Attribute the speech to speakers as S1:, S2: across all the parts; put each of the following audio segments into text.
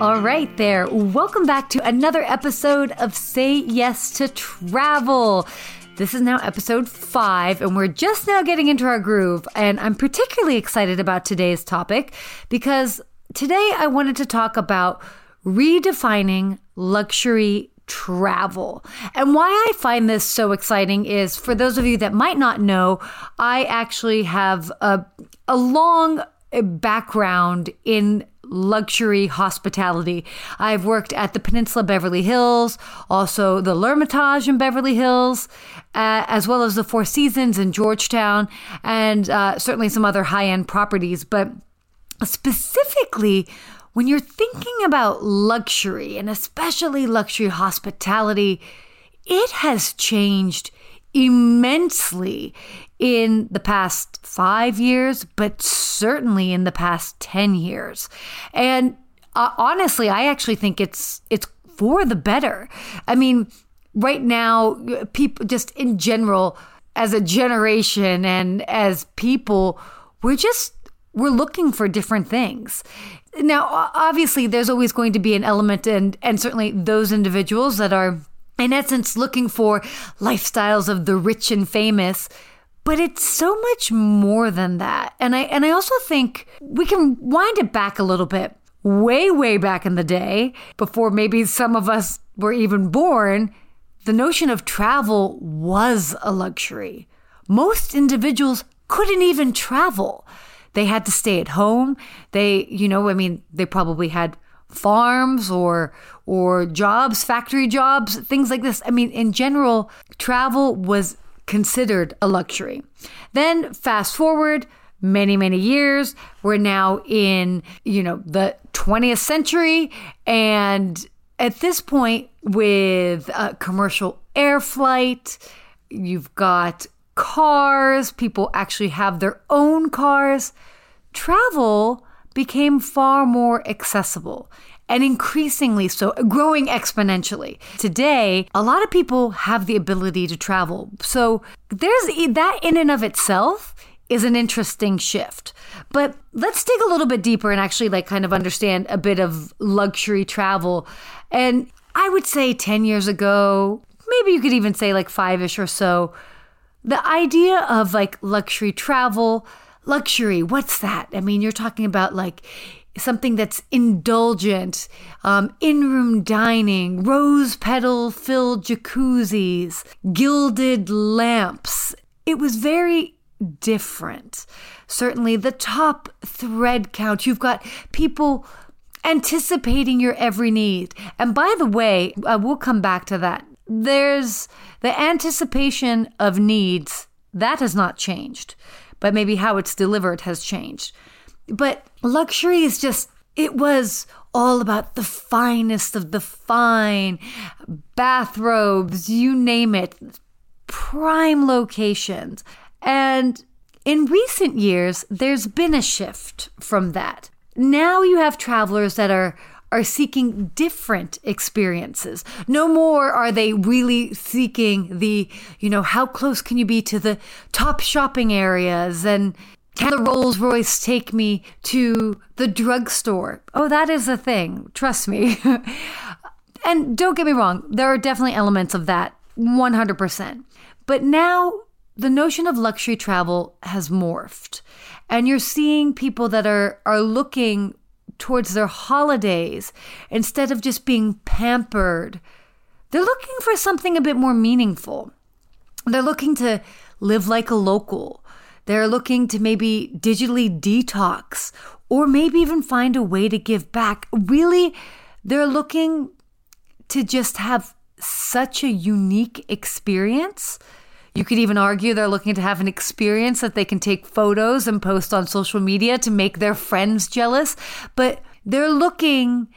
S1: All right, there. Welcome back to another episode of Say Yes to Travel. This is now episode five, and we're just now getting into our groove. And I'm particularly excited about today's topic because today I wanted to talk about redefining luxury travel. And why I find this so exciting is for those of you that might not know, I actually have a, a long background in luxury hospitality. I've worked at the Peninsula Beverly Hills, also the L'Ermitage in Beverly Hills, uh, as well as the Four Seasons in Georgetown, and uh, certainly some other high end properties. But specifically, when you're thinking about luxury and especially luxury hospitality, it has changed immensely in the past five years, but certainly in the past 10 years. And uh, honestly, I actually think it's, it's for the better. I mean, right now, people just in general, as a generation and as people, we're just, we're looking for different things. Now, obviously, there's always going to be an element, and, and certainly those individuals that are, in essence, looking for lifestyles of the rich and famous but it's so much more than that. And I and I also think we can wind it back a little bit. Way way back in the day, before maybe some of us were even born, the notion of travel was a luxury. Most individuals couldn't even travel. They had to stay at home. They, you know, I mean, they probably had farms or or jobs, factory jobs, things like this. I mean, in general, travel was considered a luxury. Then fast forward many many years, we're now in, you know, the 20th century and at this point with uh, commercial air flight, you've got cars, people actually have their own cars. Travel became far more accessible and increasingly so, growing exponentially. Today, a lot of people have the ability to travel. So there's that in and of itself is an interesting shift. But let's dig a little bit deeper and actually like kind of understand a bit of luxury travel. And I would say 10 years ago, maybe you could even say like 5ish or so, the idea of like luxury travel, luxury, what's that? I mean, you're talking about like something that's indulgent, um, in room dining, rose petal filled jacuzzis, gilded lamps. It was very different. Certainly, the top thread count, you've got people anticipating your every need. And by the way, uh, we'll come back to that. There's the anticipation of needs, that has not changed, but maybe how it's delivered has changed. But luxury is just, it was all about the finest of the fine, bathrobes, you name it, prime locations. And in recent years, there's been a shift from that. Now you have travelers that are are seeking different experiences. No more are they really seeking the, you know, how close can you be to the top shopping areas and can the Rolls Royce take me to the drugstore? Oh, that is a thing. Trust me. and don't get me wrong, there are definitely elements of that, 100%. But now the notion of luxury travel has morphed. And you're seeing people that are, are looking towards their holidays instead of just being pampered. They're looking for something a bit more meaningful. They're looking to live like a local. They're looking to maybe digitally detox or maybe even find a way to give back. Really, they're looking to just have such a unique experience. You could even argue they're looking to have an experience that they can take photos and post on social media to make their friends jealous. But they're looking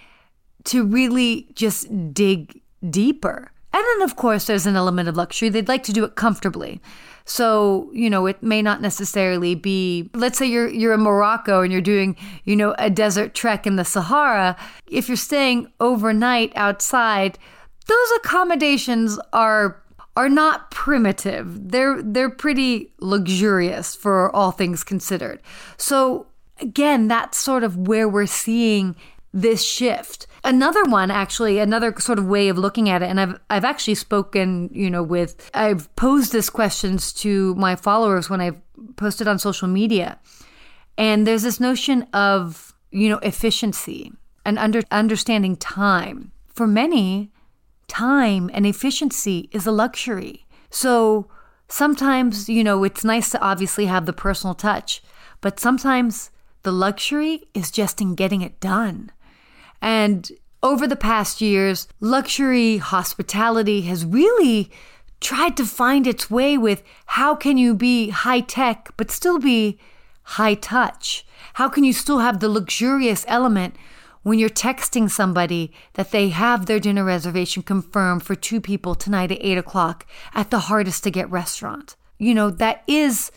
S1: to really just dig deeper. And then, of course, there's an element of luxury. They'd like to do it comfortably. So, you know, it may not necessarily be let's say you're you're in Morocco and you're doing, you know, a desert trek in the Sahara. If you're staying overnight outside, those accommodations are are not primitive. They're they're pretty luxurious for all things considered. So again, that's sort of where we're seeing this shift. Another one, actually, another sort of way of looking at it, and I've I've actually spoken, you know, with I've posed this questions to my followers when I've posted on social media, and there's this notion of you know efficiency and under understanding time. For many, time and efficiency is a luxury. So sometimes, you know, it's nice to obviously have the personal touch, but sometimes the luxury is just in getting it done. And over the past years, luxury hospitality has really tried to find its way with how can you be high tech but still be high touch? How can you still have the luxurious element when you're texting somebody that they have their dinner reservation confirmed for two people tonight at eight o'clock at the hardest to get restaurant? You know, that is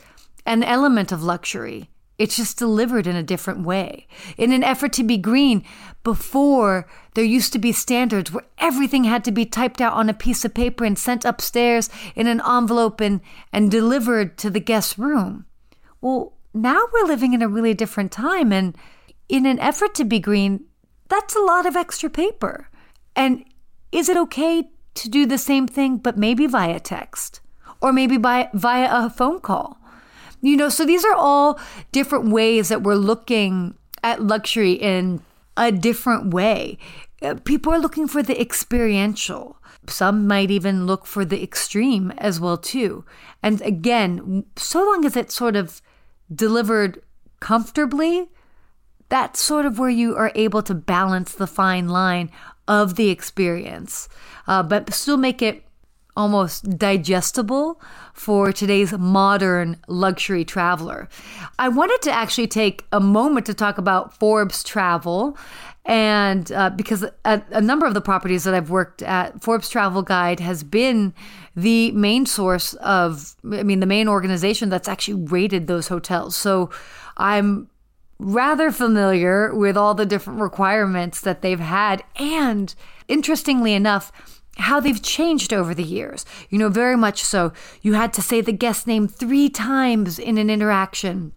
S1: an element of luxury. It's just delivered in a different way. In an effort to be green, before there used to be standards where everything had to be typed out on a piece of paper and sent upstairs in an envelope and, and delivered to the guest room. Well, now we're living in a really different time. And in an effort to be green, that's a lot of extra paper. And is it okay to do the same thing, but maybe via text or maybe by, via a phone call? You know, so these are all different ways that we're looking at luxury in a different way. Uh, people are looking for the experiential. Some might even look for the extreme as well too. And again, so long as it's sort of delivered comfortably, that's sort of where you are able to balance the fine line of the experience, uh, but still make it almost digestible for today's modern luxury traveler. I wanted to actually take a moment to talk about Forbes Travel. And uh, because a, a, number of the properties that I've worked at, Forbes Travel Guide has been the main source of, I mean, the main organization that's actually rated those hotels. So I'm rather familiar with all the different requirements that they've had. And interestingly enough, how they've changed over the years. You know, very much so. You had to say the guest name three times in an interaction.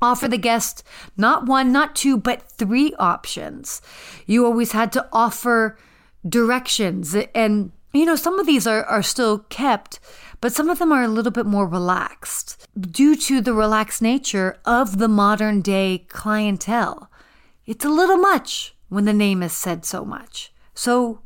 S1: Offer the guest not one, not two, but three options. You always had to offer directions. And, you know, some of these are, are still kept, but some of them are a little bit more relaxed due to the relaxed nature of the modern day clientele. It's a little much when the name is said so much. So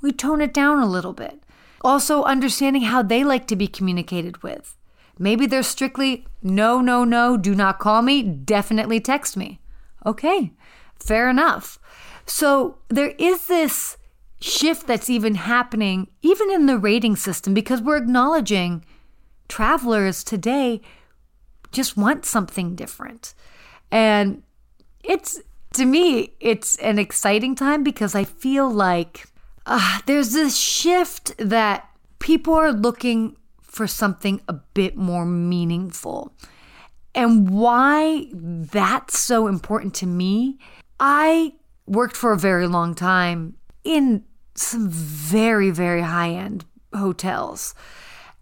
S1: we tone it down a little bit. Also, understanding how they like to be communicated with. Maybe they're strictly no, no, no, do not call me, definitely text me. Okay, fair enough. So there is this shift that's even happening, even in the rating system, because we're acknowledging travelers today just want something different. And it's, to me, it's an exciting time because I feel like uh, there's this shift that people are looking for something a bit more meaningful. And why that's so important to me, I worked for a very long time in some very, very high end hotels.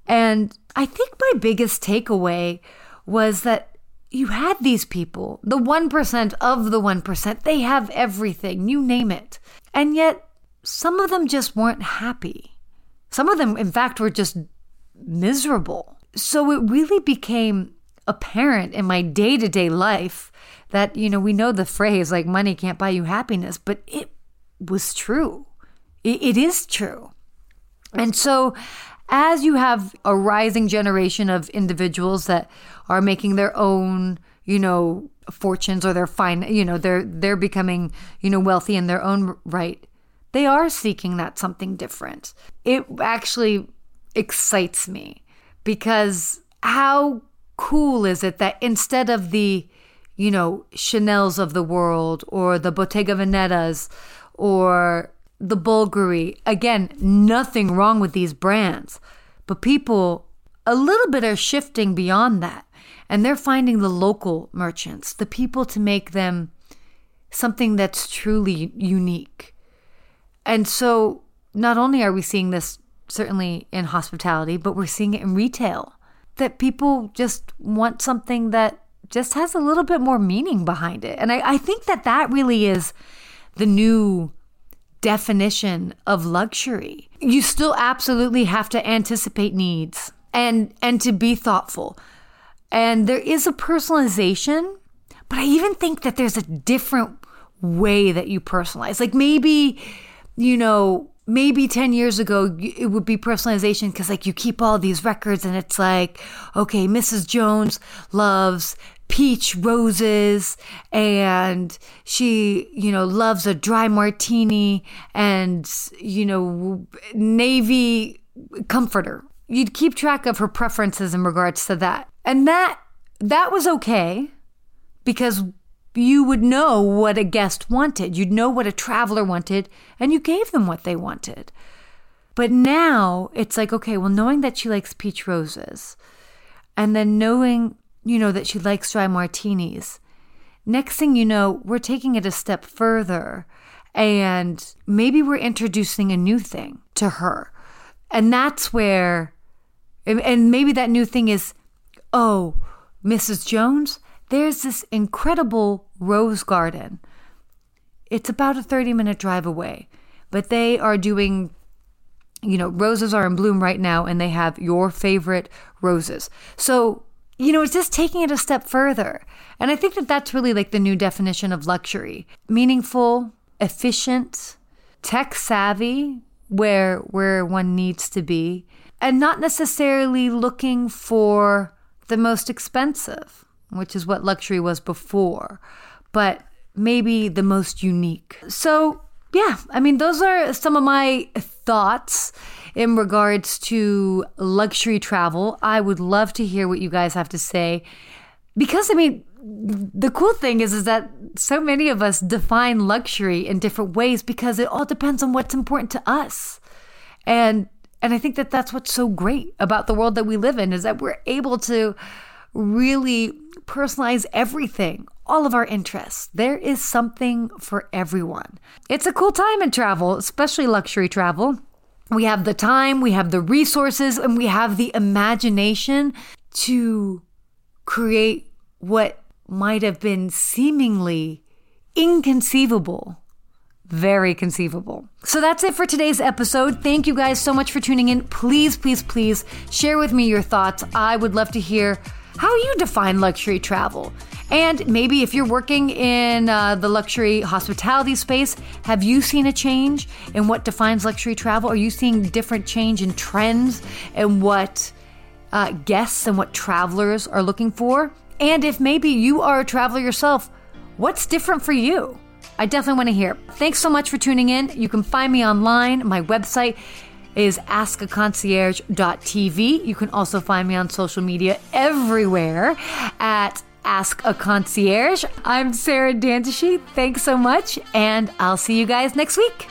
S1: And I think my biggest takeaway was that you had these people, the 1% of the 1%, they have everything, you name it. And yet some of them just weren't happy. Some of them, in fact, were just miserable. So it really became apparent in my day to day life that, you know, we know the phrase like money can't buy you happiness, but it was true. it, it is true. And so, as you have a rising generation of individuals that are making their own, you know, fortunes or they're fine, you know, they're they're becoming, you know, wealthy in their own right they are seeking that something different. It actually excites me because how cool is it that instead of the, you know, Chanel's of the world or the Bottega Veneta's or the Bulgari, again, nothing wrong with these brands, but people a little bit are shifting beyond that and they're finding the local merchants, the people to make them something that's truly unique. And so not only are we seeing this certainly in hospitality, but we're seeing it in retail that people just want something that just has a little bit more meaning behind it. And I, I think that that really is the new definition of luxury. You still absolutely have to anticipate needs and and to be thoughtful. And there is a personalization, but I even think that there's a different way that you personalize. Like maybe, you know, maybe 10 years ago it would be personalization because like you keep all these records and it's like okay mrs jones loves peach roses and she you know loves a dry martini and you know navy comforter. You'd keep track of her preferences in regards to that. And that that was okay because you would know what a guest wanted you'd know what a traveler wanted and you gave them what they wanted but now it's like okay well knowing that she likes peach roses and then knowing you know, that she likes dry martinis. Next thing you know, we're taking it a step further and maybe we're introducing a new thing to her. And that's where, and maybe that new thing is, oh, Mrs. Jones, there's this incredible rose garden. It's about a 30 minute drive away, but they are doing, you know, roses are in bloom right now and they have your favorite roses. So you know, it's just taking it a step further. And I think that that's really like the new definition of luxury meaningful, efficient, tech savvy, where, where one needs to be, and not necessarily looking for the most expensive, which is what luxury was before, but maybe the most unique. So, yeah, I mean, those are some of my thoughts in regards to luxury travel. I would love to hear what you guys have to say. Because, I mean, the cool thing is, is that so many of us define luxury in different ways because it all depends on what's important to us. And and I think that that's what's so great about the world that we live in is that we're able to really personalize everything, all of our interests. There is something for everyone. It's a cool time in travel, especially luxury travel. We have the time, we have the resources, and we have the imagination to create what might have been seemingly inconceivable very conceivable. So that's it for today's episode. Thank you guys so much for tuning in. Please, please, please share with me your thoughts. I would love to hear how you define luxury travel. And maybe if you're working in uh, the luxury hospitality space, have you seen a change in what defines luxury travel? Are you seeing different change in trends and what uh, guests and what travelers are looking for? And if maybe you are a traveler yourself, what's different for you? I definitely want to hear. Thanks so much for tuning in. You can find me online. My website is askaconcierge.tv. You can also find me on social media everywhere at Ask a Concierge. I'm Sarah Dandashy. Thanks so much, and I'll see you guys next week.